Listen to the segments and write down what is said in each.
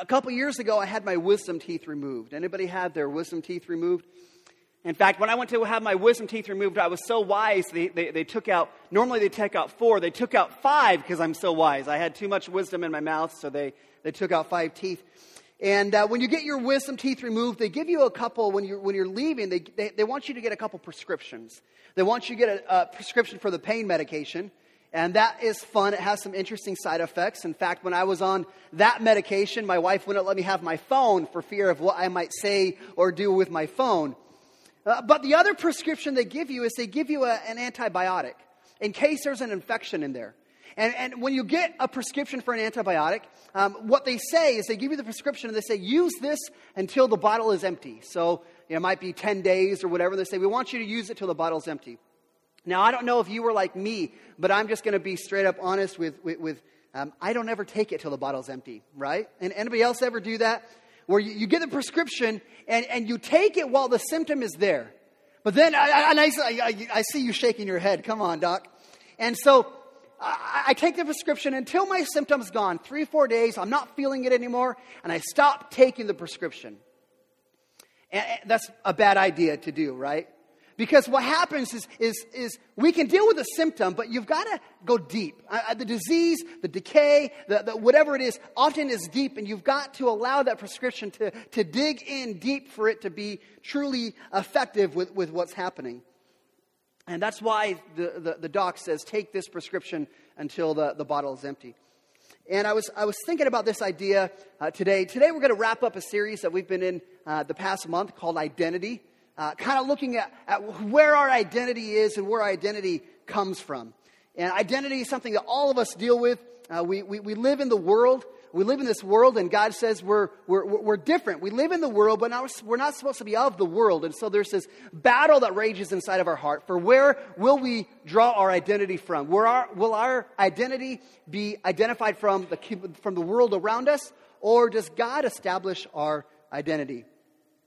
A couple years ago, I had my wisdom teeth removed. Anybody had their wisdom teeth removed? In fact, when I went to have my wisdom teeth removed, I was so wise, they, they, they took out, normally they take out four, they took out five because I'm so wise. I had too much wisdom in my mouth, so they, they took out five teeth. And uh, when you get your wisdom teeth removed, they give you a couple, when you're, when you're leaving, they, they, they want you to get a couple prescriptions. They want you to get a, a prescription for the pain medication. And that is fun. It has some interesting side effects. In fact, when I was on that medication, my wife wouldn't let me have my phone for fear of what I might say or do with my phone. Uh, but the other prescription they give you is they give you a, an antibiotic in case there's an infection in there. And, and when you get a prescription for an antibiotic, um, what they say is they give you the prescription and they say, use this until the bottle is empty. So it might be 10 days or whatever. They say, we want you to use it till the bottle's empty. Now, I don't know if you were like me, but I'm just going to be straight up honest with, with, with um, I don't ever take it till the bottle's empty, right? And anybody else ever do that? where you, you get the prescription and, and you take it while the symptom is there. But then, I, I, I, I, see you shaking your head. Come on, doc. And so I, I take the prescription until my symptom's gone. Three, four days, I'm not feeling it anymore, and I stop taking the prescription. And that's a bad idea to do, right? Because what happens is, is, is we can deal with the symptom, but you've got to go deep. Uh, the disease, the decay, the, the, whatever it is, often is deep, and you've got to allow that prescription to, to dig in deep for it to be truly effective with, with what's happening. And that's why the, the, the doc says take this prescription until the, the bottle is empty. And I was, I was thinking about this idea uh, today. Today, we're going to wrap up a series that we've been in uh, the past month called Identity uh, kind of looking at, at where our identity is and where our identity comes from. And identity is something that all of us deal with. Uh, we, we, we live in the world. We live in this world, and God says we're, we're, we're different. We live in the world, but not, we're not supposed to be of the world. And so there's this battle that rages inside of our heart for where will we draw our identity from? Where our, will our identity be identified from the, from the world around us, or does God establish our identity?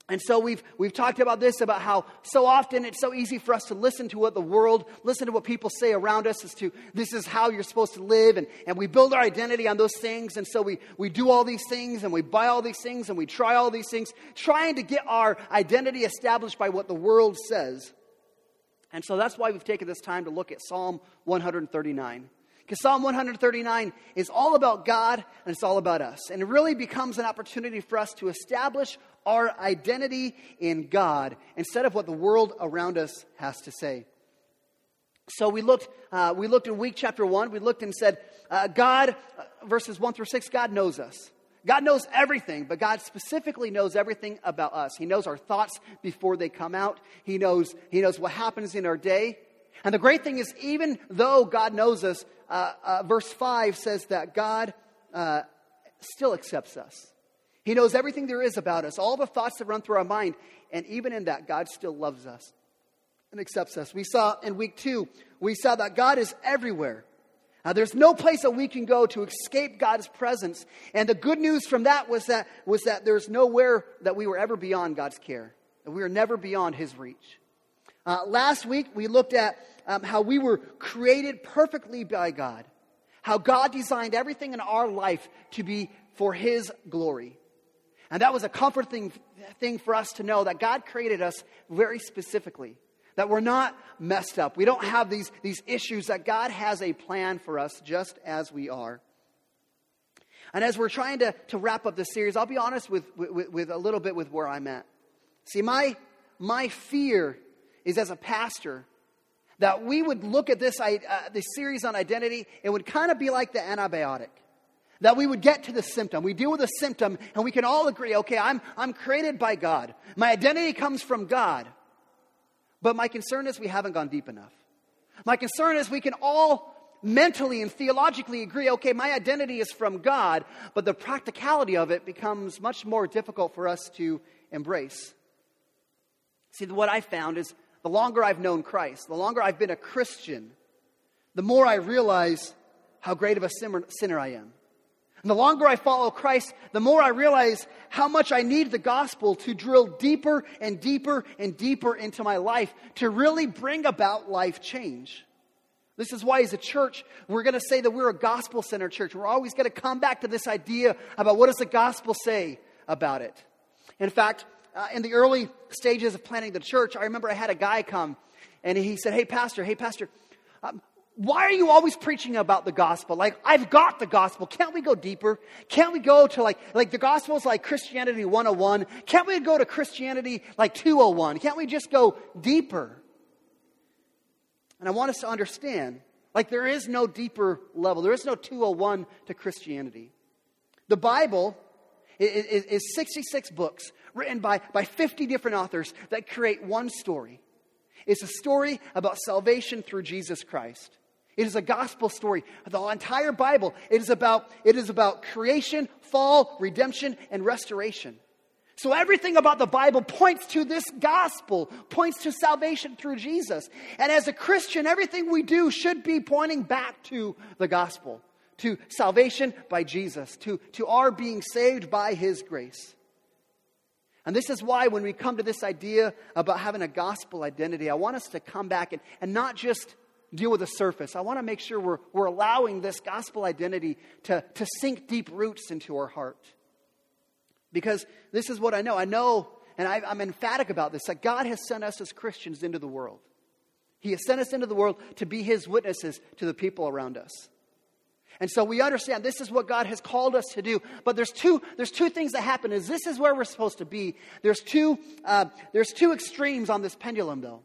And so we've, we've talked about this, about how so often it's so easy for us to listen to what the world, listen to what people say around us as to this is how you're supposed to live. And, and we build our identity on those things. And so we, we do all these things and we buy all these things and we try all these things, trying to get our identity established by what the world says. And so that's why we've taken this time to look at Psalm 139. Because Psalm 139 is all about God and it's all about us. And it really becomes an opportunity for us to establish our identity in God instead of what the world around us has to say. So we looked, uh, we looked in week chapter one, we looked and said, uh, God, uh, verses one through six, God knows us. God knows everything, but God specifically knows everything about us. He knows our thoughts before they come out. He knows, he knows what happens in our day. And the great thing is, even though God knows us, uh, uh, verse 5 says that God uh, still accepts us. He knows everything there is about us, all the thoughts that run through our mind. And even in that, God still loves us and accepts us. We saw in week two, we saw that God is everywhere. Now, there's no place that we can go to escape God's presence. And the good news from that was that, was that there's nowhere that we were ever beyond God's care, that we were never beyond His reach. Uh, last week, we looked at um, how we were created perfectly by God, how God designed everything in our life to be for His glory. And that was a comforting thing for us to know that God created us very specifically, that we're not messed up. We don't have these, these issues, that God has a plan for us just as we are. And as we're trying to, to wrap up this series, I'll be honest with, with, with a little bit with where I'm at. See, my, my fear is as a pastor that we would look at this, uh, this series on identity, it would kind of be like the antibiotic. That we would get to the symptom. We deal with the symptom and we can all agree okay, I'm, I'm created by God. My identity comes from God. But my concern is we haven't gone deep enough. My concern is we can all mentally and theologically agree okay, my identity is from God, but the practicality of it becomes much more difficult for us to embrace. See, what I found is the longer I've known Christ, the longer I've been a Christian, the more I realize how great of a sinner I am. And the longer I follow Christ, the more I realize how much I need the gospel to drill deeper and deeper and deeper into my life to really bring about life change. This is why, as a church, we're going to say that we're a gospel centered church. We're always going to come back to this idea about what does the gospel say about it. In fact, uh, in the early stages of planning the church, I remember I had a guy come and he said, Hey, Pastor, hey, Pastor, um, why are you always preaching about the gospel? Like, I've got the gospel. Can't we go deeper? Can't we go to like, like the gospel is like Christianity 101? Can't we go to Christianity like 201? Can't we just go deeper? And I want us to understand like, there is no deeper level, there is no 201 to Christianity. The Bible is, is 66 books written by, by 50 different authors that create one story. It's a story about salvation through Jesus Christ. It is a gospel story. The entire Bible, it is about, it is about creation, fall, redemption, and restoration. So everything about the Bible points to this gospel, points to salvation through Jesus. And as a Christian, everything we do should be pointing back to the gospel, to salvation by Jesus, to, to our being saved by his grace. And this is why when we come to this idea about having a gospel identity, I want us to come back and, and not just deal with the surface. I want to make sure we're, we're allowing this gospel identity to, to sink deep roots into our heart. Because this is what I know. I know, and I, I'm emphatic about this, that God has sent us as Christians into the world. He has sent us into the world to be His witnesses to the people around us. And so we understand this is what God has called us to do. But there's two, there's two things that happen is this is where we're supposed to be. There's two, uh, there's two extremes on this pendulum, though.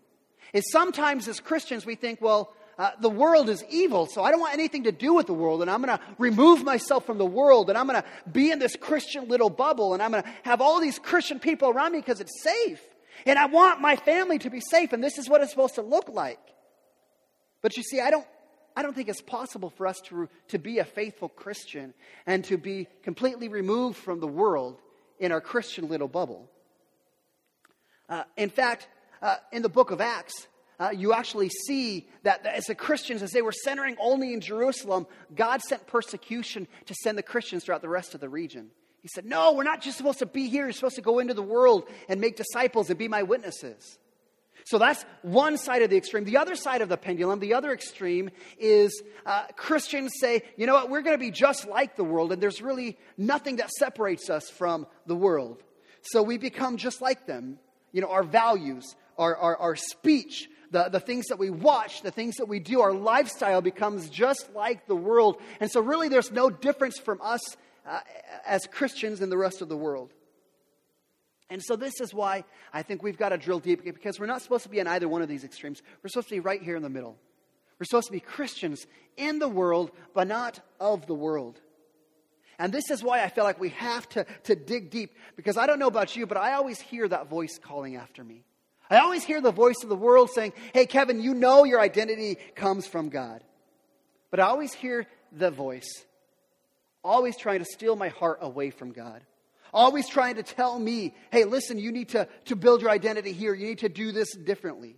Is sometimes as Christians we think, well, uh, the world is evil, so I don't want anything to do with the world, and I'm going to remove myself from the world, and I'm going to be in this Christian little bubble, and I'm going to have all these Christian people around me because it's safe. And I want my family to be safe, and this is what it's supposed to look like. But you see, I don't, I don't think it's possible for us to, to be a faithful Christian and to be completely removed from the world in our Christian little bubble. Uh, in fact, uh, in the book of Acts, uh, you actually see that as the Christians, as they were centering only in Jerusalem, God sent persecution to send the Christians throughout the rest of the region. He said, No, we're not just supposed to be here. You're supposed to go into the world and make disciples and be my witnesses. So that's one side of the extreme. The other side of the pendulum, the other extreme, is uh, Christians say, you know what, we're going to be just like the world, and there's really nothing that separates us from the world. So we become just like them. You know, our values, our, our, our speech, the, the things that we watch, the things that we do, our lifestyle becomes just like the world. And so, really, there's no difference from us uh, as Christians in the rest of the world. And so, this is why I think we've got to drill deep because we're not supposed to be in either one of these extremes. We're supposed to be right here in the middle. We're supposed to be Christians in the world, but not of the world. And this is why I feel like we have to, to dig deep because I don't know about you, but I always hear that voice calling after me. I always hear the voice of the world saying, Hey, Kevin, you know your identity comes from God. But I always hear the voice, always trying to steal my heart away from God. Always trying to tell me, hey, listen, you need to, to build your identity here. You need to do this differently.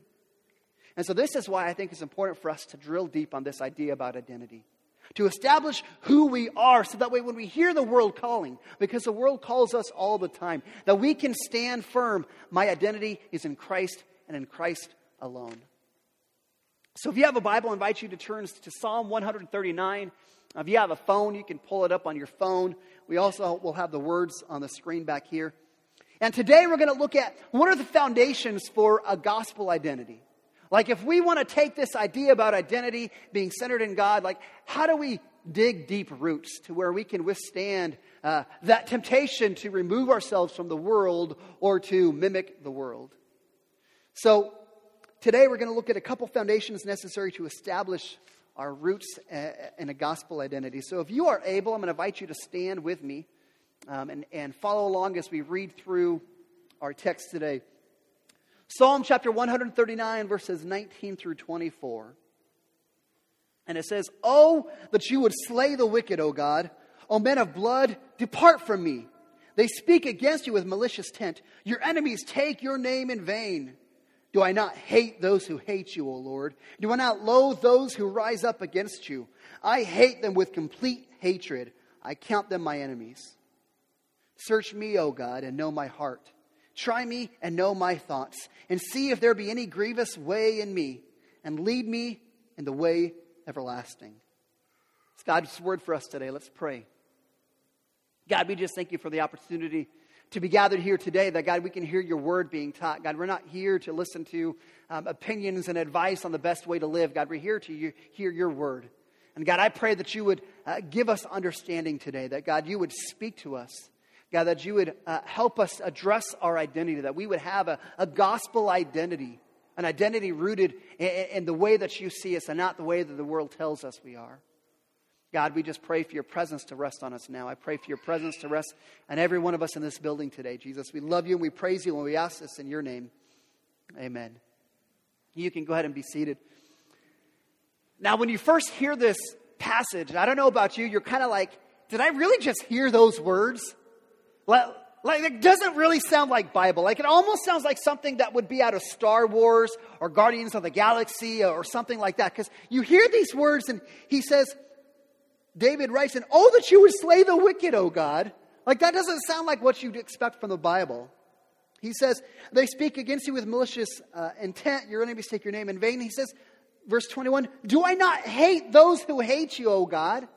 And so, this is why I think it's important for us to drill deep on this idea about identity to establish who we are so that way when we hear the world calling, because the world calls us all the time, that we can stand firm. My identity is in Christ and in Christ alone. So if you have a Bible, I invite you to turn to Psalm 139. If you have a phone, you can pull it up on your phone. We also will have the words on the screen back here. And today we're going to look at what are the foundations for a gospel identity. Like, if we want to take this idea about identity being centered in God, like, how do we dig deep roots to where we can withstand uh, that temptation to remove ourselves from the world or to mimic the world? So, today we're going to look at a couple foundations necessary to establish our roots uh, in a gospel identity. So, if you are able, I'm going to invite you to stand with me um, and, and follow along as we read through our text today. Psalm chapter 139, verses 19 through 24. And it says, Oh, that you would slay the wicked, O God. O men of blood, depart from me. They speak against you with malicious intent. Your enemies take your name in vain. Do I not hate those who hate you, O Lord? Do I not loathe those who rise up against you? I hate them with complete hatred. I count them my enemies. Search me, O God, and know my heart. Try me and know my thoughts, and see if there be any grievous way in me, and lead me in the way everlasting. It's God's word for us today. Let's pray. God, we just thank you for the opportunity to be gathered here today, that God, we can hear your word being taught. God, we're not here to listen to um, opinions and advice on the best way to live. God, we're here to you, hear your word. And God, I pray that you would uh, give us understanding today, that God, you would speak to us. God, that you would uh, help us address our identity, that we would have a, a gospel identity, an identity rooted in, in the way that you see us and not the way that the world tells us we are. God, we just pray for your presence to rest on us now. I pray for your presence to rest on every one of us in this building today, Jesus. We love you and we praise you and we ask this in your name. Amen. You can go ahead and be seated. Now, when you first hear this passage, I don't know about you, you're kind of like, did I really just hear those words? Like, like, it doesn't really sound like Bible. Like, it almost sounds like something that would be out of Star Wars or Guardians of the Galaxy or something like that. Because you hear these words, and he says, David writes, and oh, that you would slay the wicked, O God. Like that doesn't sound like what you'd expect from the Bible. He says, they speak against you with malicious uh, intent. Your enemies take your name in vain. He says, verse 21, do I not hate those who hate you, O God?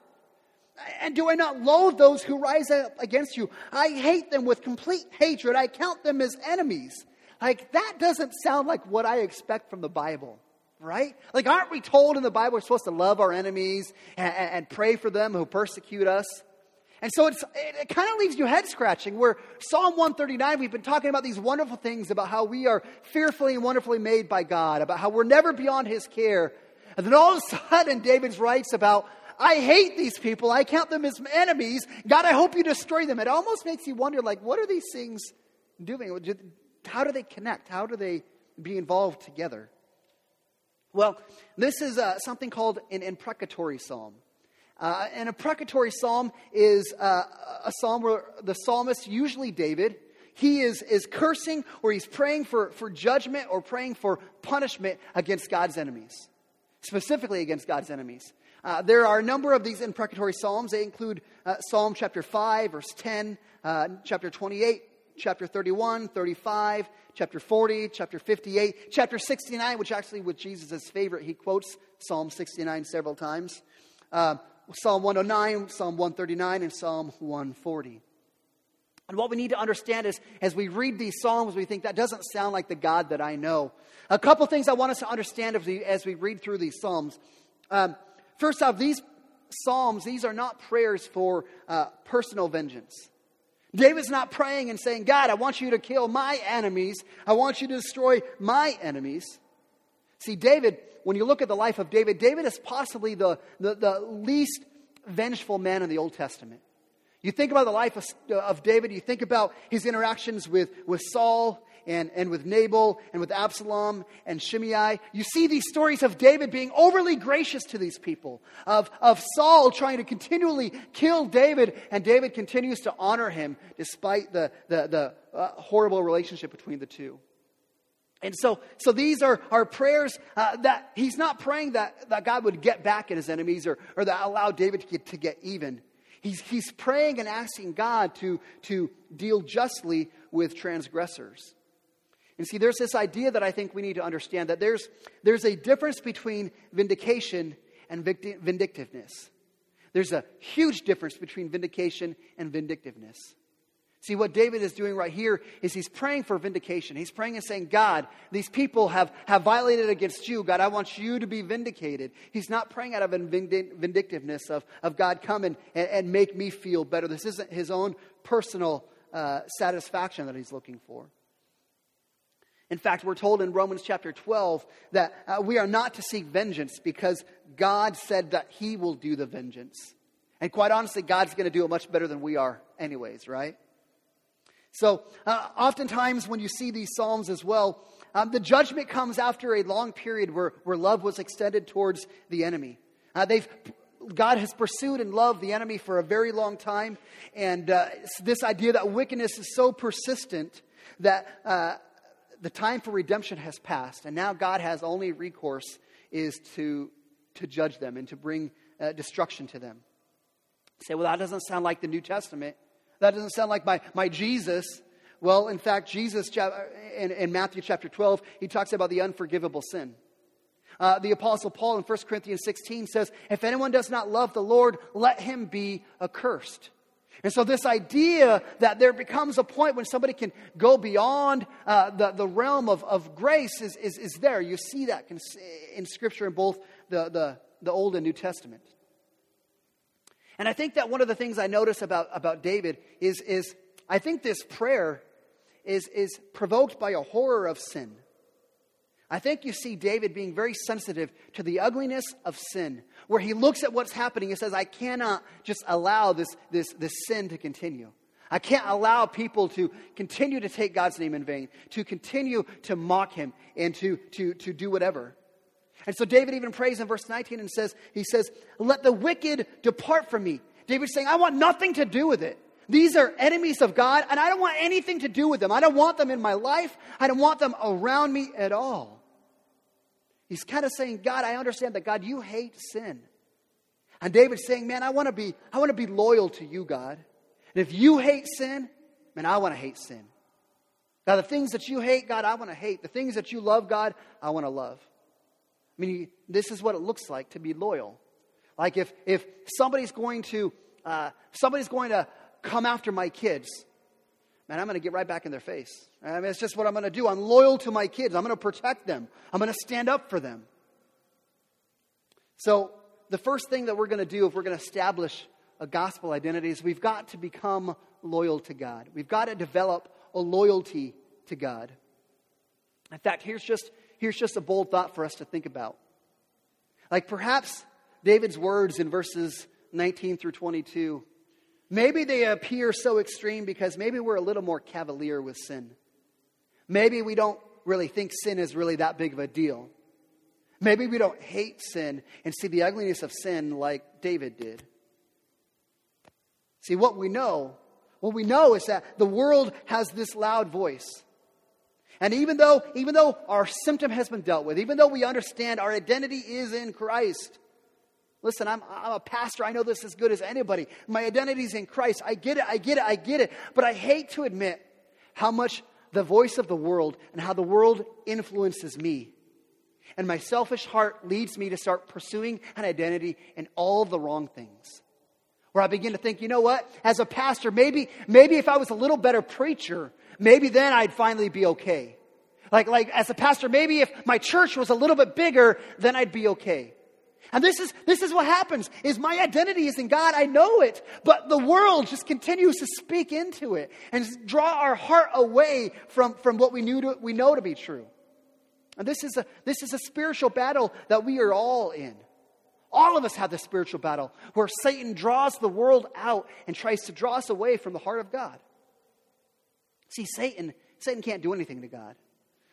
And do I not loathe those who rise up against you? I hate them with complete hatred. I count them as enemies. Like, that doesn't sound like what I expect from the Bible right? Like, aren't we told in the Bible we're supposed to love our enemies and, and pray for them who persecute us? And so it, it kind of leaves you head scratching. Where Psalm 139, we've been talking about these wonderful things about how we are fearfully and wonderfully made by God, about how we're never beyond His care. And then all of a sudden, David writes about, I hate these people. I count them as enemies. God, I hope you destroy them. It almost makes you wonder, like, what are these things doing? How do they connect? How do they be involved together? Well, this is uh, something called an imprecatory psalm. Uh, an imprecatory psalm is uh, a psalm where the psalmist, usually David, he is, is cursing or he's praying for, for judgment or praying for punishment against God's enemies, specifically against God's enemies. Uh, there are a number of these imprecatory psalms. They include uh, Psalm chapter 5, verse 10, uh, chapter 28, chapter 31, 35, chapter 40, chapter 58, chapter 69, which actually was Jesus' favorite. He quotes Psalm 69 several times. Uh, Psalm 109, Psalm 139, and Psalm 140. And what we need to understand is as we read these Psalms, we think that doesn't sound like the God that I know. A couple things I want us to understand as we, as we read through these Psalms. Um, first off, these Psalms, these are not prayers for uh, personal vengeance. David's not praying and saying, God, I want you to kill my enemies. I want you to destroy my enemies. See, David, when you look at the life of David, David is possibly the, the, the least vengeful man in the Old Testament. You think about the life of, of David, you think about his interactions with, with Saul and, and with Nabal and with Absalom and Shimei. You see these stories of David being overly gracious to these people, of, of Saul trying to continually kill David, and David continues to honor him despite the, the, the uh, horrible relationship between the two. And so, so these are, are prayers uh, that he's not praying that, that God would get back at his enemies or, or that allow David to get, to get even. He's, he's praying and asking God to, to deal justly with transgressors. And see, there's this idea that I think we need to understand that there's, there's a difference between vindication and vindictiveness. There's a huge difference between vindication and vindictiveness. See, what David is doing right here is he's praying for vindication. He's praying and saying, God, these people have, have violated against you. God, I want you to be vindicated. He's not praying out of vindictiveness of, of God, come and, and, and make me feel better. This isn't his own personal uh, satisfaction that he's looking for. In fact, we're told in Romans chapter 12 that uh, we are not to seek vengeance because God said that He will do the vengeance. And quite honestly, God's going to do it much better than we are, anyways, right? So, uh, oftentimes when you see these Psalms as well, um, the judgment comes after a long period where, where love was extended towards the enemy. Uh, they've God has pursued and loved the enemy for a very long time. And uh, this idea that wickedness is so persistent that uh, the time for redemption has passed, and now God has only recourse is to, to judge them and to bring uh, destruction to them. You say, well, that doesn't sound like the New Testament. That doesn't sound like my, my Jesus. Well, in fact, Jesus in, in Matthew chapter 12, he talks about the unforgivable sin. Uh, the Apostle Paul in 1 Corinthians 16 says, If anyone does not love the Lord, let him be accursed. And so, this idea that there becomes a point when somebody can go beyond uh, the, the realm of, of grace is, is, is there. You see that in Scripture in both the, the, the Old and New Testament. And I think that one of the things I notice about, about David is, is I think this prayer is, is provoked by a horror of sin. I think you see David being very sensitive to the ugliness of sin, where he looks at what's happening and says, I cannot just allow this, this, this sin to continue. I can't allow people to continue to take God's name in vain, to continue to mock him, and to, to, to do whatever. And so David even prays in verse 19 and says, He says, Let the wicked depart from me. David's saying, I want nothing to do with it. These are enemies of God, and I don't want anything to do with them. I don't want them in my life. I don't want them around me at all. He's kind of saying, God, I understand that, God, you hate sin. And David's saying, man, I want to be, I want to be loyal to you, God. And if you hate sin, man, I want to hate sin. Now, the things that you hate, God, I want to hate. The things that you love, God, I want to love. I mean, this is what it looks like to be loyal. Like if, if somebody's going to, uh, somebody's going to come after my kids, man, I'm going to get right back in their face. I mean, it's just what I'm going to do. I'm loyal to my kids. I'm going to protect them. I'm going to stand up for them. So, the first thing that we're going to do if we're going to establish a gospel identity is we've got to become loyal to God. We've got to develop a loyalty to God. In fact, here's just, here's just a bold thought for us to think about. Like perhaps David's words in verses 19 through 22 Maybe they appear so extreme because maybe we're a little more cavalier with sin. Maybe we don't really think sin is really that big of a deal. Maybe we don't hate sin and see the ugliness of sin like David did. See, what we know, what we know is that the world has this loud voice. And even though, even though our symptom has been dealt with, even though we understand our identity is in Christ, Listen, I'm, I'm a pastor. I know this as good as anybody. My identity is in Christ. I get it. I get it. I get it. But I hate to admit how much the voice of the world and how the world influences me. And my selfish heart leads me to start pursuing an identity in all the wrong things. Where I begin to think, you know what? As a pastor, maybe, maybe if I was a little better preacher, maybe then I'd finally be okay. Like, like as a pastor, maybe if my church was a little bit bigger, then I'd be okay. And this is, this is what happens is my identity is in God. I know it. But the world just continues to speak into it and draw our heart away from, from what we, knew to, we know to be true. And this is, a, this is a spiritual battle that we are all in. All of us have this spiritual battle where Satan draws the world out and tries to draw us away from the heart of God. See, Satan, Satan can't do anything to God.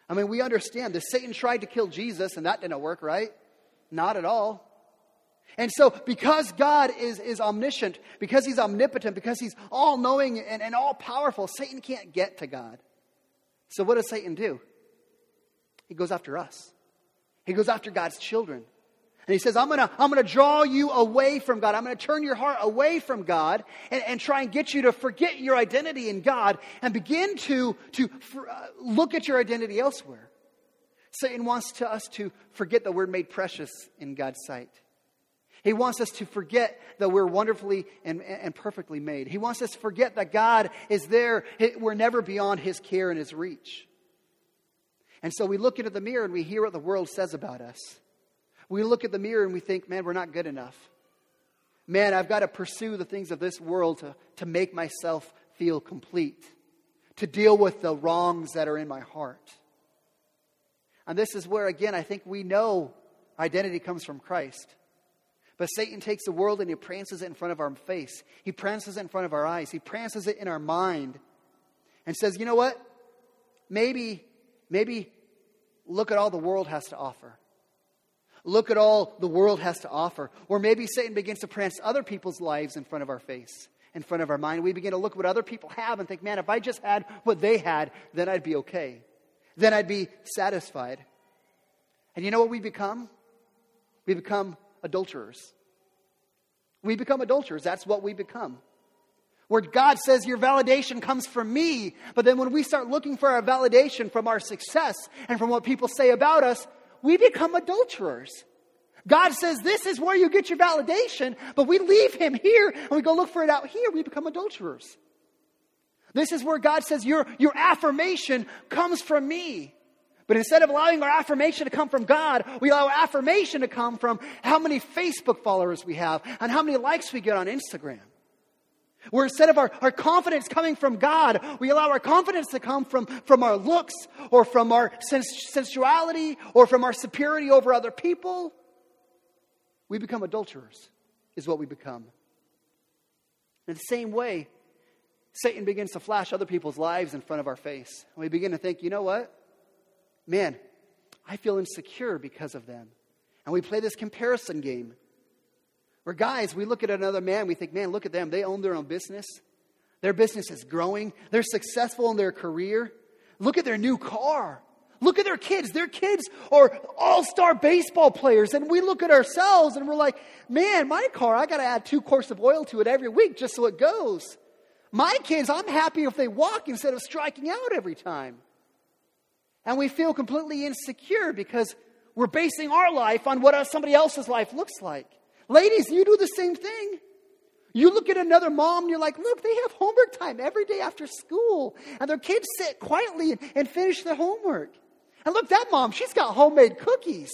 I mean, we understand that Satan tried to kill Jesus and that didn't work, right? Not at all. And so, because God is, is omniscient, because He's omnipotent, because He's all knowing and, and all powerful, Satan can't get to God. So, what does Satan do? He goes after us, he goes after God's children. And he says, I'm going to I'm to draw you away from God. I'm going to turn your heart away from God and, and try and get you to forget your identity in God and begin to, to uh, look at your identity elsewhere. Satan wants to us to forget that we're made precious in God's sight. He wants us to forget that we're wonderfully and, and perfectly made. He wants us to forget that God is there. We're never beyond His care and His reach. And so we look into the mirror and we hear what the world says about us. We look at the mirror and we think, man, we're not good enough. Man, I've got to pursue the things of this world to, to make myself feel complete, to deal with the wrongs that are in my heart. And this is where, again, I think we know identity comes from Christ. But Satan takes the world and he prances it in front of our face. He prances it in front of our eyes. He prances it in our mind and says, you know what? Maybe, maybe look at all the world has to offer. Look at all the world has to offer. Or maybe Satan begins to prance other people's lives in front of our face, in front of our mind. We begin to look at what other people have and think, man, if I just had what they had, then I'd be okay then I'd be satisfied. And you know what we become? We become adulterers. We become adulterers. That's what we become. Where God says your validation comes from me, but then when we start looking for our validation from our success and from what people say about us, we become adulterers. God says this is where you get your validation, but we leave him here and we go look for it out here. We become adulterers. This is where God says your, your affirmation comes from me. But instead of allowing our affirmation to come from God, we allow our affirmation to come from how many Facebook followers we have and how many likes we get on Instagram. Where instead of our, our confidence coming from God, we allow our confidence to come from, from our looks or from our sens- sensuality or from our superiority over other people. We become adulterers, is what we become. In the same way, Satan begins to flash other people's lives in front of our face. And we begin to think, you know what? Man, I feel insecure because of them. And we play this comparison game. Where guys, we look at another man, we think, man, look at them. They own their own business. Their business is growing. They're successful in their career. Look at their new car. Look at their kids. Their kids are all star baseball players. And we look at ourselves and we're like, man, my car, I got to add two quarts of oil to it every week just so it goes. My kids, I'm happy if they walk instead of striking out every time. And we feel completely insecure because we're basing our life on what somebody else's life looks like. Ladies, you do the same thing. You look at another mom and you're like, look, they have homework time every day after school. And their kids sit quietly and, finish their homework. And look, that mom, she's got homemade cookies.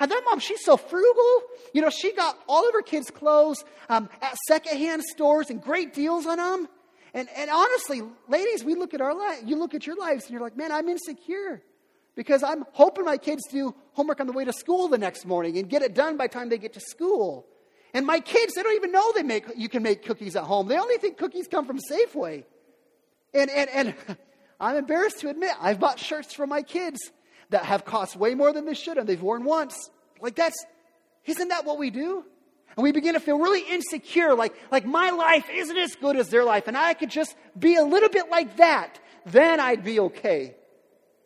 And that mom, she's so frugal. You know, she got all of her kids' clothes um, at secondhand stores and great deals on them. And, and honestly, ladies, we look at our life, you look at your lives and you're like, man, I'm insecure because I'm hoping my kids do homework on the way to school the next morning and get it done by the time they get to school. And my kids, they don't even know they make, you can make cookies at home. They only think cookies come from Safeway. And, and, and I'm embarrassed to admit, I've bought shirts for my kids that have cost way more than they should and they've worn once. Like that's, isn't that what we do? And we begin to feel really insecure, like, like my life isn't as good as their life, and I could just be a little bit like that. Then I'd be okay.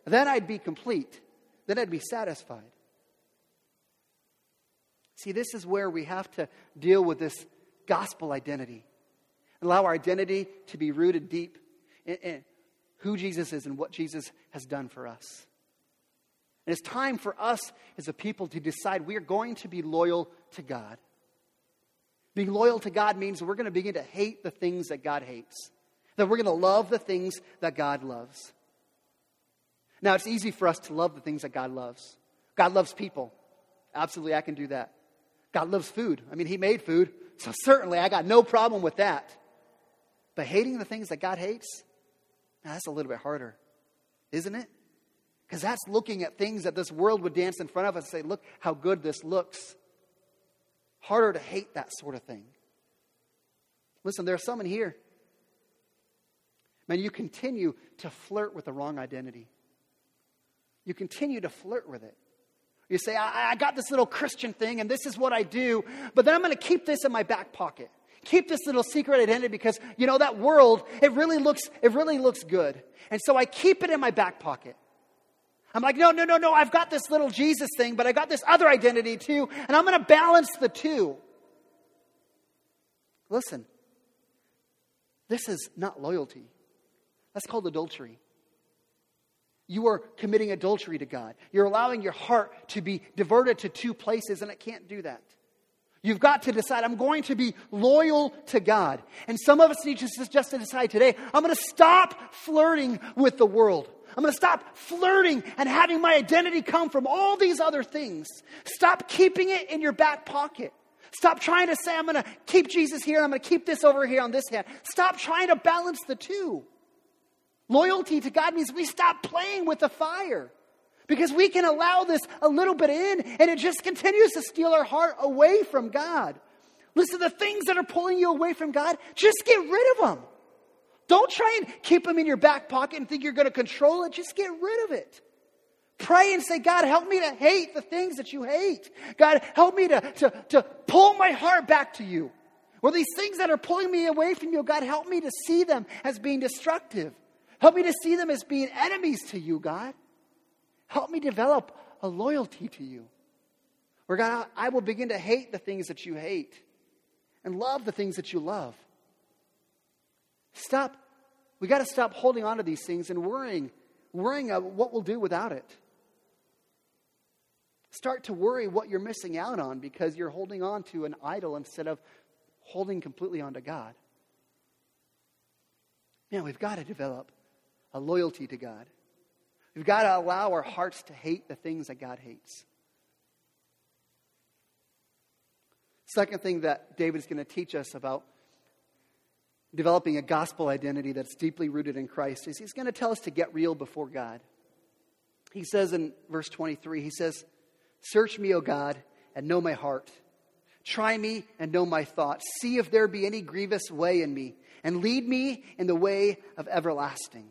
Then I'd be complete. Then I'd be satisfied. See, this is where we have to deal with this gospel identity. Allow our identity to be rooted deep in, in who Jesus is and what Jesus has done for us. And it's time for us as a people to decide we are going to be loyal to God. Being loyal to God means we're going to begin to hate the things that God hates, that we're going to love the things that God loves. Now, it's easy for us to love the things that God loves. God loves people. Absolutely, I can do that. God loves food. I mean, He made food, so certainly I got no problem with that. But hating the things that God hates, now that's a little bit harder, isn't it? Because that's looking at things that this world would dance in front of us and say, look how good this looks. Harder to hate that sort of thing. Listen, there are some in here. Man, you continue to flirt with the wrong identity. You continue to flirt with it. You say, I, I got this little Christian thing and this is what I do, but then I'm going to keep this in my back pocket. Keep this little secret identity because, you know, that world, it really looks, it really looks good. And so I keep it in my back pocket. I'm like, no, no, no, no, I've got this little Jesus thing, but I got this other identity too, and I'm going to balance the two. Listen, this is not loyalty. That's called adultery. You are committing adultery to God. You're allowing your heart to be diverted to two places, and it can't do that. You've got to decide, I'm going to be loyal to God. And some of us need to just to decide today, I'm going to stop flirting with the world. I'm going to stop flirting and having my identity come from all these other things. Stop keeping it in your back pocket. Stop trying to say, I'm going to keep Jesus here, I'm going to keep this over here on this hand. Stop trying to balance the two. Loyalty to God means we stop playing with the fire because we can allow this a little bit in and it just continues to steal our heart away from God. Listen, the things that are pulling you away from God, just get rid of them. Don't try and keep them in your back pocket and think you're going to control it. Just get rid of it. Pray and say, God, help me to hate the things that you hate. God, help me to, to, to pull my heart back to you. Or these things that are pulling me away from you, God, help me to see them as being destructive. Help me to see them as being enemies to you, God. Help me develop a loyalty to you. Where, God, I will begin to hate the things that you hate and love the things that you love. Stop. We got to stop holding on to these things and worrying, worrying of what we'll do without it. Start to worry what you're missing out on because you're holding on to an idol instead of holding completely onto God. Man, we've got to develop a loyalty to God. We've got to allow our hearts to hate the things that God hates. Second thing that David is going to teach us about developing a gospel identity that's deeply rooted in Christ is he's going to tell us to get real before God. He says in verse 23, he says, Search me, O God, and know my heart. Try me and know my thoughts. See if there be any grievous way in me, and lead me in the way of everlasting.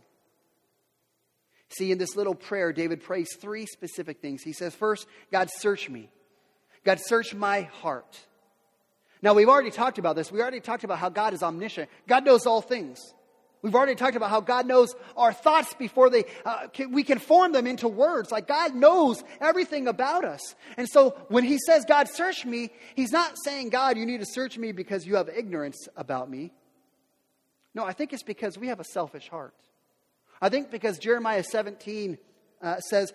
See, in this little prayer, David prays three specific things. He says, First, God, search me. God, search my heart. Now, we've already talked about this. We already talked about how God is omniscient. God knows all things. We've already talked about how God knows our thoughts before they, uh, can, we can form them into words. Like God knows everything about us. And so when he says, God, search me, he's not saying, God, you need to search me because you have ignorance about me. No, I think it's because we have a selfish heart. I think because Jeremiah 17 uh, says,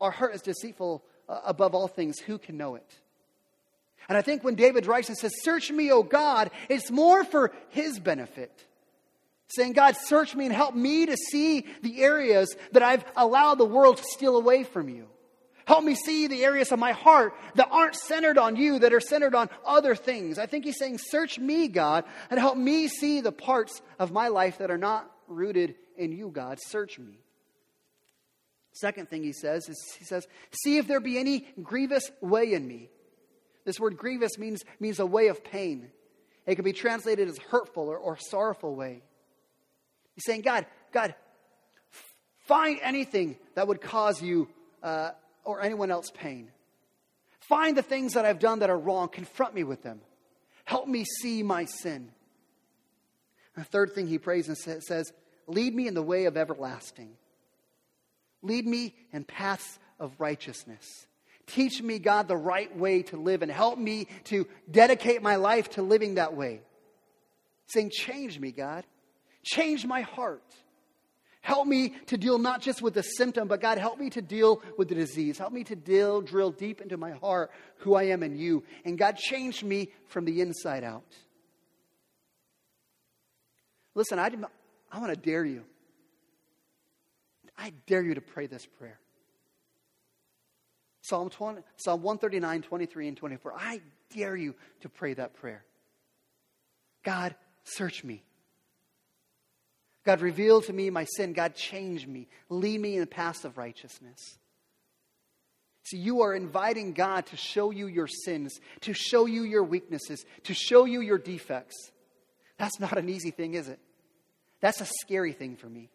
Our heart is deceitful uh, above all things. Who can know it? And I think when David writes and says, Search me, O God, it's more for his benefit. Saying, God, search me and help me to see the areas that I've allowed the world to steal away from you. Help me see the areas of my heart that aren't centered on you, that are centered on other things. I think he's saying, Search me, God, and help me see the parts of my life that are not rooted in you, God. Search me. Second thing he says is, He says, See if there be any grievous way in me. This word grievous means, means a way of pain. It can be translated as hurtful or, or sorrowful way. He's saying, God, God, find anything that would cause you uh, or anyone else pain. Find the things that I've done that are wrong. Confront me with them. Help me see my sin. The third thing he prays and says, Lead me in the way of everlasting. Lead me in paths of righteousness. Teach me, God, the right way to live and help me to dedicate my life to living that way. Saying, Change me, God. Change my heart. Help me to deal not just with the symptom, but God, help me to deal with the disease. Help me to deal, drill deep into my heart who I am in you. And God, change me from the inside out. Listen, I, I want to dare you. I dare you to pray this prayer. Psalm, 20, Psalm 139, 23, and 24. I dare you to pray that prayer. God, search me. God, reveal to me my sin. God, change me. Lead me in the path of righteousness. See, you are inviting God to show you your sins, to show you your weaknesses, to show you your defects. That's not an easy thing, is it? That's a scary thing for me.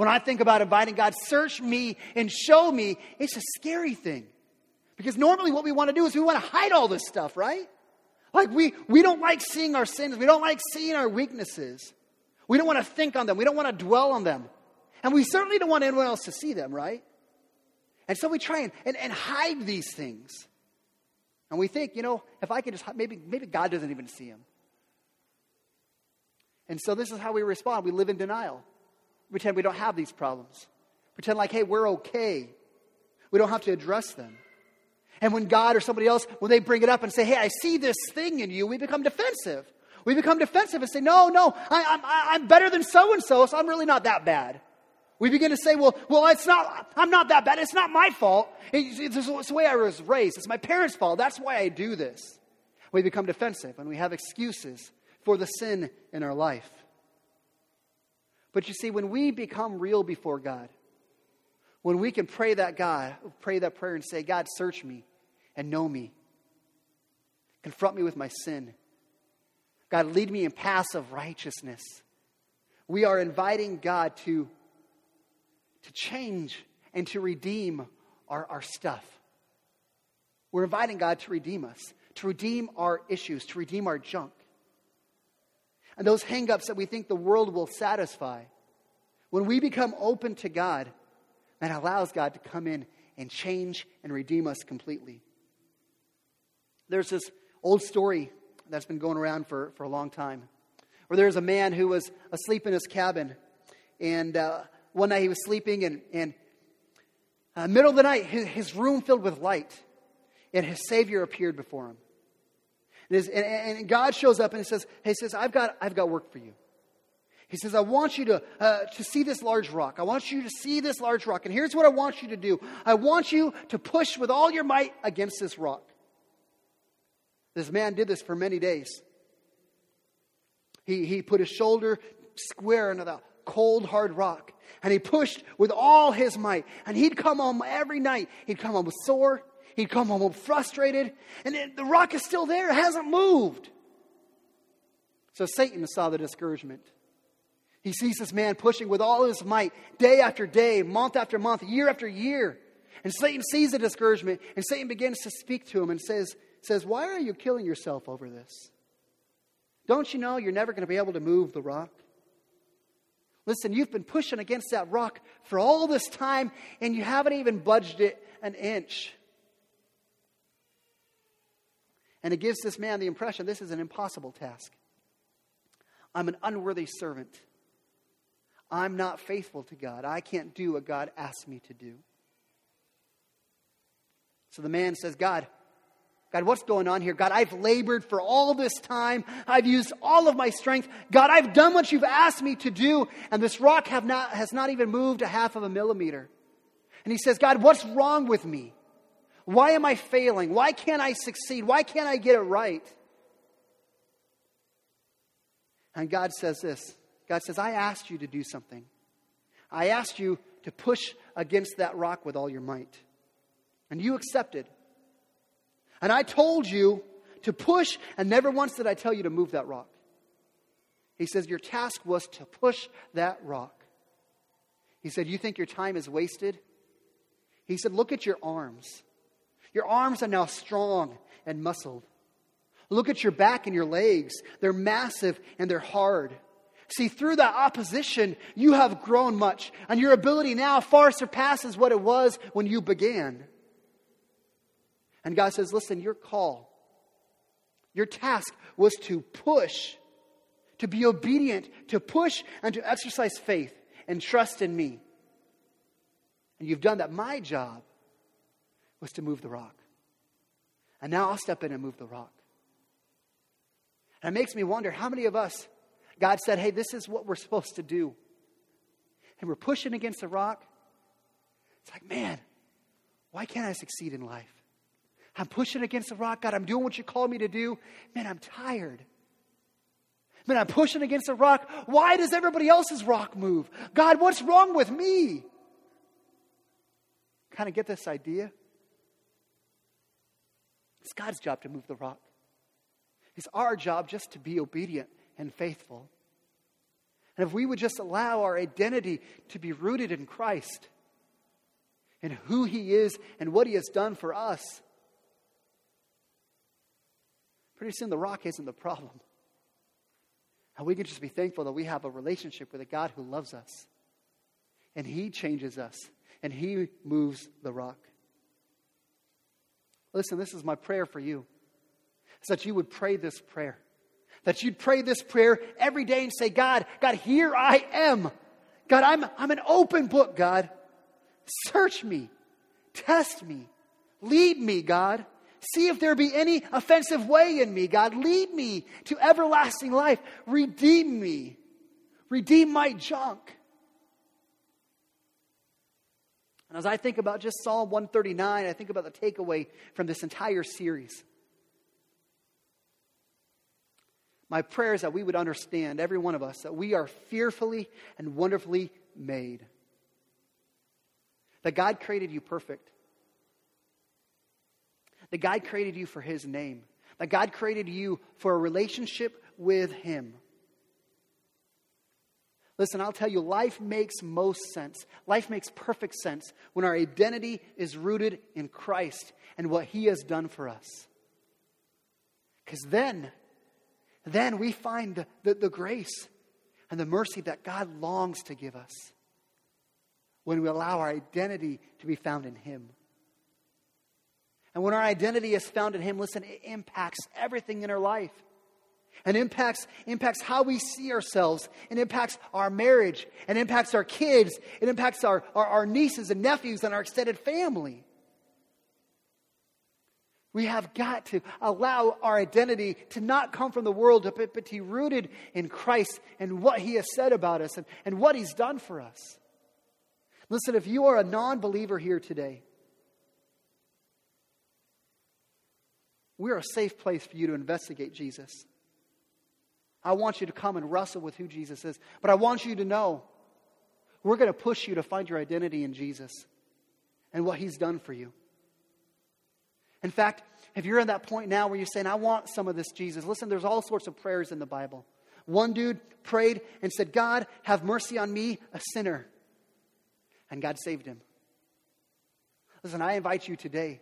When I think about inviting God, search me and show me, it's a scary thing. Because normally what we want to do is we want to hide all this stuff, right? Like we, we don't like seeing our sins. We don't like seeing our weaknesses. We don't want to think on them. We don't want to dwell on them. And we certainly don't want anyone else to see them, right? And so we try and, and, and hide these things. And we think, you know, if I could just, maybe, maybe God doesn't even see them. And so this is how we respond. We live in denial. Pretend we don't have these problems. Pretend like, hey, we're okay. We don't have to address them. And when God or somebody else, when they bring it up and say, hey, I see this thing in you, we become defensive. We become defensive and say, no, no, I, am better than so and so, so I'm really not that bad. We begin to say, well, well, it's not, I'm not that bad. It's not my fault. It's, it's, it's the way I was raised. It's my parents' fault. That's why I do this. We become defensive and we have excuses for the sin in our life. But you see, when we become real before God, when we can pray that God, pray that prayer and say, God, search me and know me. Confront me with my sin. God, lead me in paths of righteousness. We are inviting God to, to change and to redeem our, our stuff. We're inviting God to redeem us, to redeem our issues, to redeem our junk and those hangups that we think the world will satisfy. When we become open to God, that allows God to come in and change and redeem us completely. There's this old story that's been going around for, for a long time where there's a man who was asleep in his cabin. And uh, one night he was sleeping, and, and uh, middle of the night, his, his room filled with light. and his Savior appeared before him. And, and, God shows up and he says, hey, he says I've, got, I've got work for you. He says, I want you to, uh, to see this large rock. I want you to see this large rock. And here's what I want you to do I want you to push with all your might against this rock. This man did this for many days. He, he put his shoulder square into the cold, hard rock. And he pushed with all his might. And he'd come home every night. He'd come home with sore. He'd come home frustrated. And the rock is still there, it hasn't moved. So Satan saw the discouragement. He sees this man pushing with all his might, day after day, month after month, year after year. And Satan sees the discouragement, and Satan begins to speak to him and says, says Why are you killing yourself over this? Don't you know you're never going to be able to move the rock? Listen, you've been pushing against that rock for all this time, and you haven't even budged it an inch. And it gives this man the impression this is an impossible task. I'm an unworthy servant. I'm not faithful to God. I can't do what God asked me to do. So the man says, God, God, what's going on here? God, I've labored for all this time. I've used all of my strength. God, I've done what you've asked me to do, and this rock not, has not even moved a half of a millimeter. And he says, God, what's wrong with me? Why am I failing? Why can't I succeed? Why can't I get it right? And God says this God says, I asked you to do something. I asked you to push against that rock with all your might. And you accepted. And I told you to push, and never once did I tell you to move that rock. He says, Your task was to push that rock. He said, You think your time is wasted? He said, Look at your arms. Your arms are now strong and muscled. Look at your back and your legs. They're massive and they're hard. See, through that opposition, you have grown much, and your ability now far surpasses what it was when you began. And God says, Listen, your call, your task was to push, to be obedient, to push and to exercise faith and trust in me. And you've done that. My job was to move the rock. And now I'll step in and move the rock. And it makes me wonder how many of us, God said, hey, this is what we're supposed to do. And we're pushing against the rock. It's like, man, why can't I succeed in life? I'm pushing against the rock. God, I'm doing what you called me to do. Man, I'm tired. Man, I'm pushing against the rock. Why does everybody else's rock move? God, what's wrong with me? Kind of get this idea? It's God's job to move the rock. It's our job just to be obedient and faithful. And if we would just allow our identity to be rooted in Christ and who He is and what He has done for us, pretty soon the rock isn't the problem. And we can just be thankful that we have a relationship with a God who loves us. And He changes us, and He moves the rock. Listen, this is my prayer for you. Is that you would pray this prayer. That you'd pray this prayer every day and say, God, God, here I am. God, I'm, I'm an open book, God. Search me. Test me. Lead me, God. See if there be any offensive way in me, God. Lead me to everlasting life. Redeem me. Redeem my junk. And as I think about just Psalm 139, I think about the takeaway from this entire series. My prayer is that we would understand, every one of us, that we are fearfully and wonderfully made. That God created you perfect. That God created you for His name. That God created you for a relationship with Him. Listen, I'll tell you, life makes most sense. Life makes perfect sense when our identity is rooted in Christ and what He has done for us. Because then, then we find the, the, the grace and the mercy that God longs to give us when we allow our identity to be found in Him. And when our identity is found in Him, listen, it impacts everything in our life and impacts, impacts how we see ourselves, and impacts our marriage, and impacts our kids, it impacts our, our, our nieces and nephews and our extended family. We have got to allow our identity to not come from the world, but, to be rooted in Christ and what He has said about us and, and what He's done for us. Listen, if you are a non believer here today, we're a safe place for you to investigate Jesus. I want you to come and wrestle with who Jesus is. But I want you to know we're going to push you to find your identity in Jesus and what He's done for you. In fact, if you're at that point now where you're saying, I want some of this Jesus, listen, there's all sorts of prayers in the Bible. One dude prayed and said, God, have mercy on me, a sinner. And God saved him. Listen, I invite you today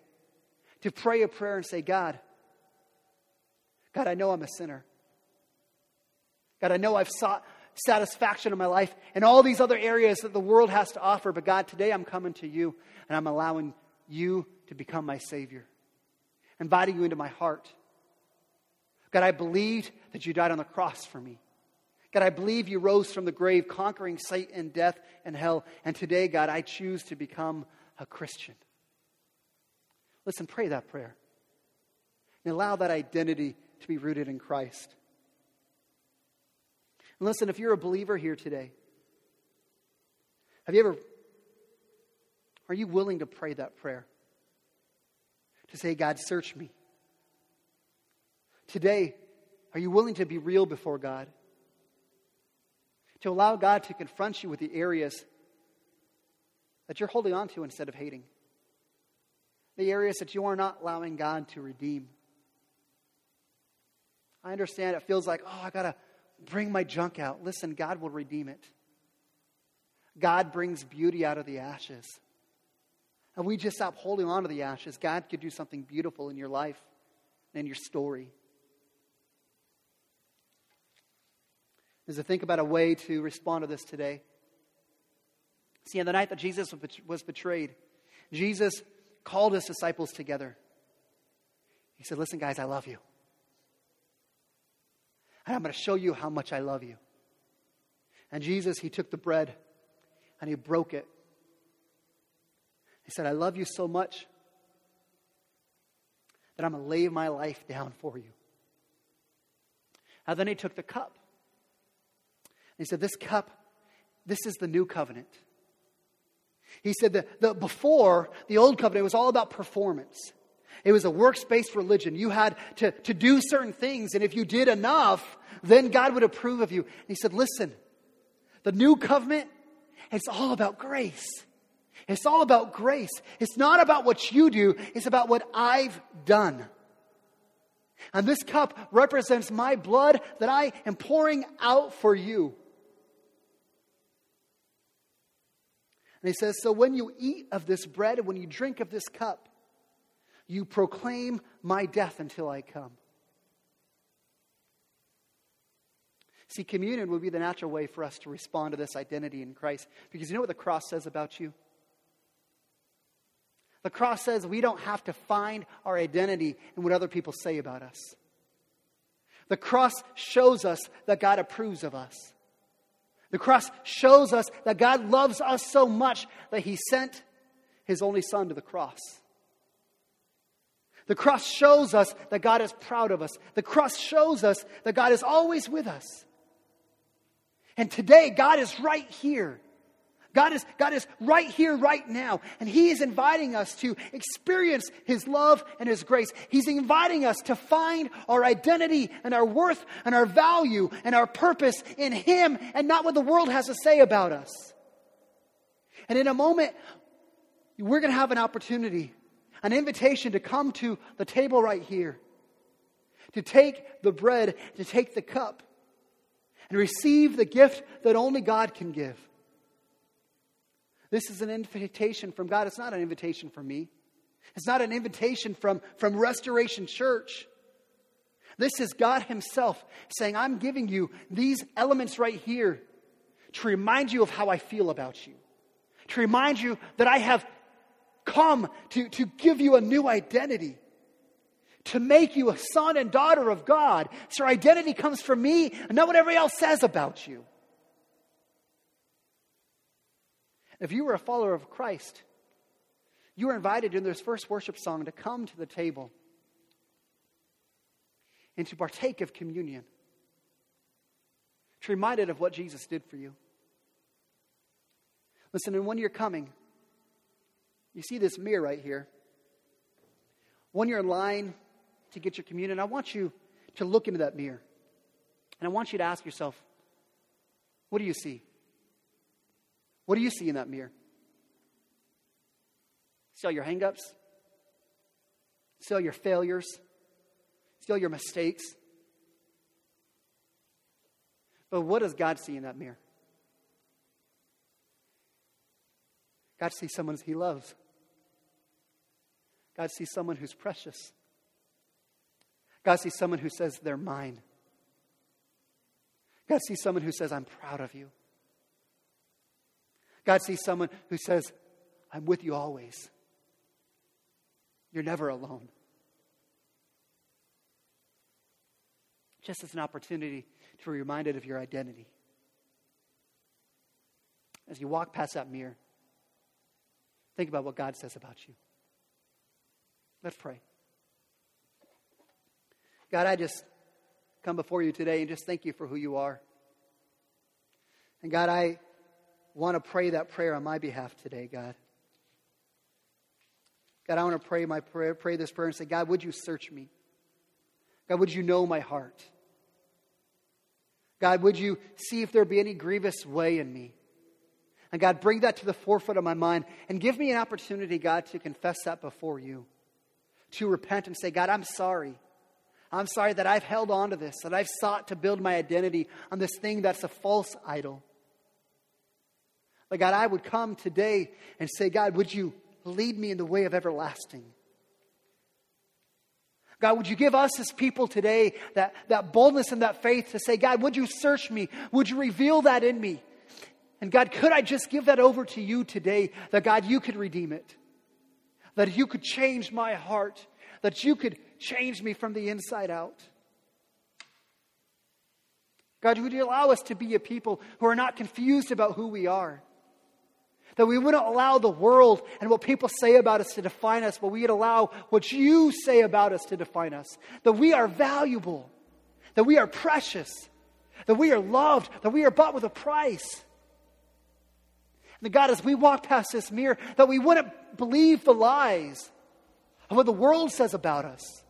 to pray a prayer and say, God, God, I know I'm a sinner. God, I know I've sought satisfaction in my life and all these other areas that the world has to offer, but God, today I'm coming to you and I'm allowing you to become my Savior inviting you into my heart. God, I believed that you died on the cross for me. God, I believe you rose from the grave, conquering Satan, death, and hell. And today, God, I choose to become a Christian. Listen, pray that prayer. And allow that identity to be rooted in Christ. And listen, if you're a believer here today, have you ever, are you willing to pray that prayer? to say, God, search me. Today, are you willing to be real before God? To allow God to confront you with the areas that you're holding on to instead of hating? The areas that you are not allowing God to redeem. I understand it feels like, oh, I got to bring my junk out. Listen, God will redeem it. God brings beauty out of the ashes and we just stop holding on to the ashes, God could do something beautiful in your life and in your story. As I think about a way to respond to this today. See, on the night that Jesus was betrayed, Jesus called his disciples together. He said, Listen, guys, I love you. And I'm going to show you how much I love you. And Jesus, he took the bread and he broke it he said, I love you so much that I'm going to lay my life down for you. And then he took the cup. he said, This cup, this is the new covenant. He said that the, before, the old covenant was all about performance. It was a works based religion. You had to, to do certain things, and if you did enough, then God would approve of you. And he said, Listen, the new covenant, it's all about grace. It's all about grace. It's not about what you do, it's about what I've done. And this cup represents my blood that I am pouring out for you. And he says, So when you eat of this bread and when you drink of this cup, you proclaim my death until I come. See, communion would be the natural way for us to respond to this identity in Christ. Because you know what the cross says about you? The cross says we don't have to find our identity in what other people say about us. The cross shows us that God approves of us. The cross shows us that God loves us so much that he sent his only son to the cross. The cross shows us that God is proud of us. The cross shows us that God is always with us. And today, God is right here. God is, God is right here, right now, and He is inviting us to experience His love and His grace. He's inviting us to find our identity and our worth and our value and our purpose in Him and not what the world has to say about us. And in a moment, we're going to have an opportunity, an invitation to come to the table right here, to take the bread, to take the cup, and receive the gift that only God can give. This is an invitation from God. It's not an invitation from me. It's not an invitation from, from Restoration Church. This is God Himself saying, I'm giving you these elements right here to remind you of how I feel about you, to remind you that I have come to, to give you a new identity, to make you a son and daughter of God. So your identity comes from me and not what everybody else says about you. If you were a follower of Christ, you were invited in this first worship song to come to the table and to partake of communion. To reminded of what Jesus did for you. Listen, and when you're coming, you see this mirror right here. When you're in line to get your communion, I want you to look into that mirror. And I want you to ask yourself, what do you see? What do you see in that mirror? See all your hangups? See all your failures? See all your mistakes? But what does God see in that mirror? God sees someone he loves. God sees someone who's precious. God sees someone who says they're mine. God sees someone who says, I'm proud of you. God sees someone who says, I'm with you always. You're never alone. Just as an opportunity to be reminded of your identity. As you walk past that mirror, think about what God says about you. Let's pray. God, I just come before you today and just thank you for who you are. And God, I want to pray that prayer on my behalf today, God. God, I want to pray my prayer, pray this prayer and say, God, would you search me? God, would you know my heart? God, would you see if there be any grievous way in me? And God, bring that to the forefront of my mind and give me an opportunity, God, to confess that before you, to repent and say, God, I'm sorry. I'm sorry that I've held on to this, that I've sought to build my identity on this thing that's a false idol. But God, I would come today and say, God, would you lead me in the way of everlasting? God, would you give us as people today that, that boldness and that faith to say, God, would you search me? Would you reveal that in me? And God, could I just give that over to you today that God, you could redeem it? That you could change my heart, that you could change me from the inside out. God, would you allow us to be a people who are not confused about who we are? That we wouldn't allow the world and what people say about us to define us, but we'd allow what you say about us to define us. That we are valuable, that we are precious, that we are loved, that we are bought with a price. And God, as we walk past this mirror, that we wouldn't believe the lies of what the world says about us.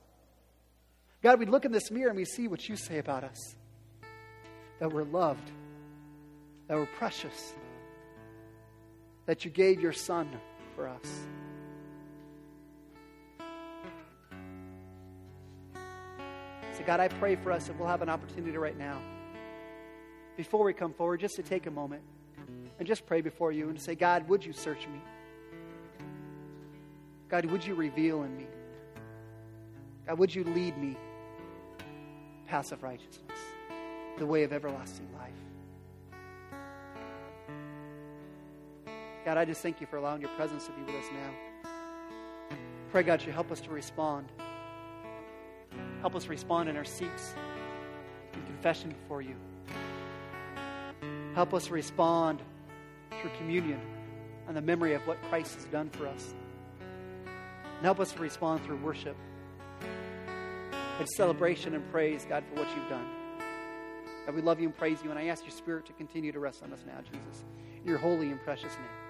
God, we look in this mirror and we see what you say about us. That we're loved, that we're precious. That you gave your Son for us. So, God, I pray for us if we'll have an opportunity right now, before we come forward, just to take a moment and just pray before you and say, God, would you search me? God, would you reveal in me? God, would you lead me Path of righteousness, the way of everlasting life? God, I just thank you for allowing your presence to be with us now. Pray, God, you help us to respond. Help us respond in our seats in confession before you. Help us respond through communion and the memory of what Christ has done for us. And help us to respond through worship and celebration and praise, God, for what you've done. God, we love you and praise you, and I ask your Spirit to continue to rest on us now, Jesus. In your holy and precious name.